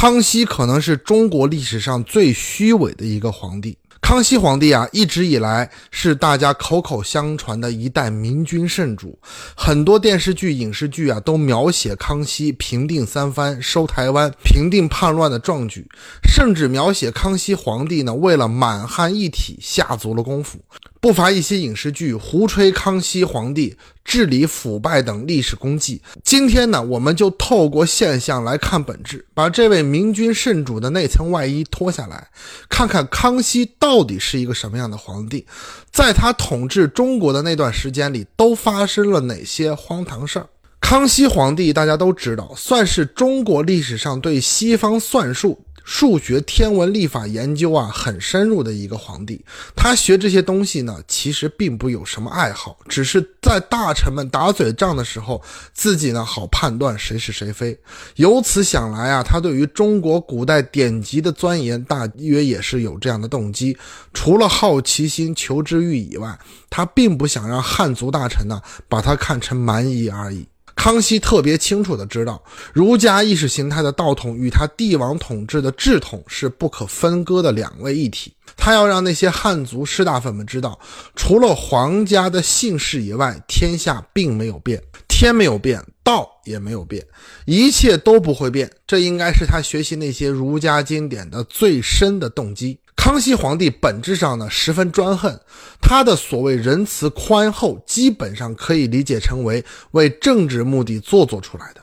康熙可能是中国历史上最虚伪的一个皇帝。康熙皇帝啊，一直以来是大家口口相传的一代明君圣主，很多电视剧、影视剧啊都描写康熙平定三藩、收台湾、平定叛乱的壮举，甚至描写康熙皇帝呢为了满汉一体下足了功夫。不乏一些影视剧胡吹康熙皇帝治理腐败等历史功绩。今天呢，我们就透过现象来看本质，把这位明君圣主的那层外衣脱下来，看看康熙到底是一个什么样的皇帝，在他统治中国的那段时间里，都发生了哪些荒唐事儿。康熙皇帝大家都知道，算是中国历史上对西方算术。数学、天文、历法研究啊，很深入的一个皇帝。他学这些东西呢，其实并不有什么爱好，只是在大臣们打嘴仗的时候，自己呢好判断谁是谁非。由此想来啊，他对于中国古代典籍的钻研，大约也是有这样的动机。除了好奇心、求知欲以外，他并不想让汉族大臣呢把他看成蛮夷而已。康熙特别清楚地知道，儒家意识形态的道统与他帝王统治的治统是不可分割的两位一体。他要让那些汉族士大夫们知道，除了皇家的姓氏以外，天下并没有变，天没有变，道也没有变，一切都不会变。这应该是他学习那些儒家经典的最深的动机。康熙皇帝本质上呢十分专横，他的所谓仁慈宽厚，基本上可以理解成为为政治目的做作出来的。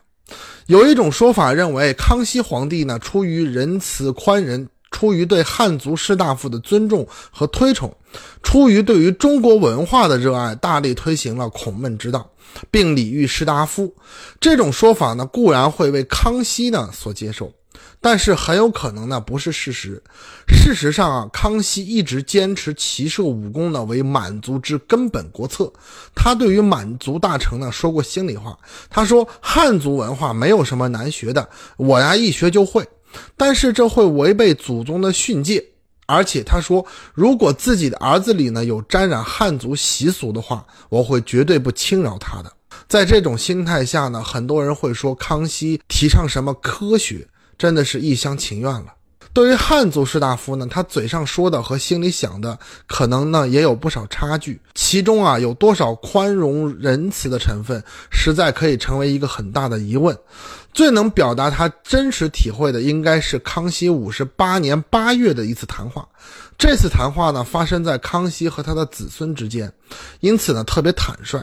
有一种说法认为，康熙皇帝呢出于仁慈宽仁，出于对汉族士大夫的尊重和推崇，出于对于中国文化的热爱，大力推行了孔孟之道，并礼遇士大夫。这种说法呢固然会为康熙呢所接受。但是很有可能呢不是事实。事实上啊，康熙一直坚持骑射武功呢为满族之根本国策。他对于满族大臣呢说过心里话，他说汉族文化没有什么难学的，我呀一学就会。但是这会违背祖宗的训诫，而且他说如果自己的儿子里呢有沾染汉族习俗的话，我会绝对不轻饶他的。在这种心态下呢，很多人会说康熙提倡什么科学。真的是一厢情愿了。对于汉族士大夫呢，他嘴上说的和心里想的，可能呢也有不少差距。其中啊，有多少宽容仁慈的成分，实在可以成为一个很大的疑问。最能表达他真实体会的，应该是康熙五十八年八月的一次谈话。这次谈话呢，发生在康熙和他的子孙之间，因此呢，特别坦率。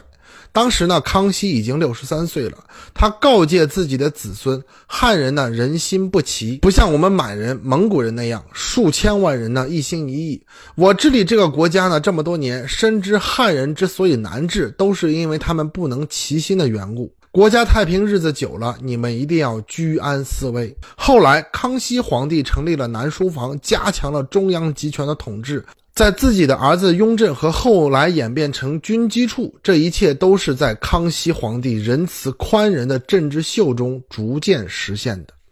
当时呢，康熙已经六十三岁了。他告诫自己的子孙：汉人呢，人心不齐，不像我们满人、蒙古人那样，数千万人呢一心一意。我治理这个国家呢这么多年，深知汉人之所以难治，都是因为他们不能齐心的缘故。国家太平日子久了，你们一定要居安思危。后来，康熙皇帝成立了南书房，加强了中央集权的统治。在自己的儿子雍正和后来演变成军机处，这一切都是在康熙皇帝仁慈宽仁的政治秀中逐渐实现的。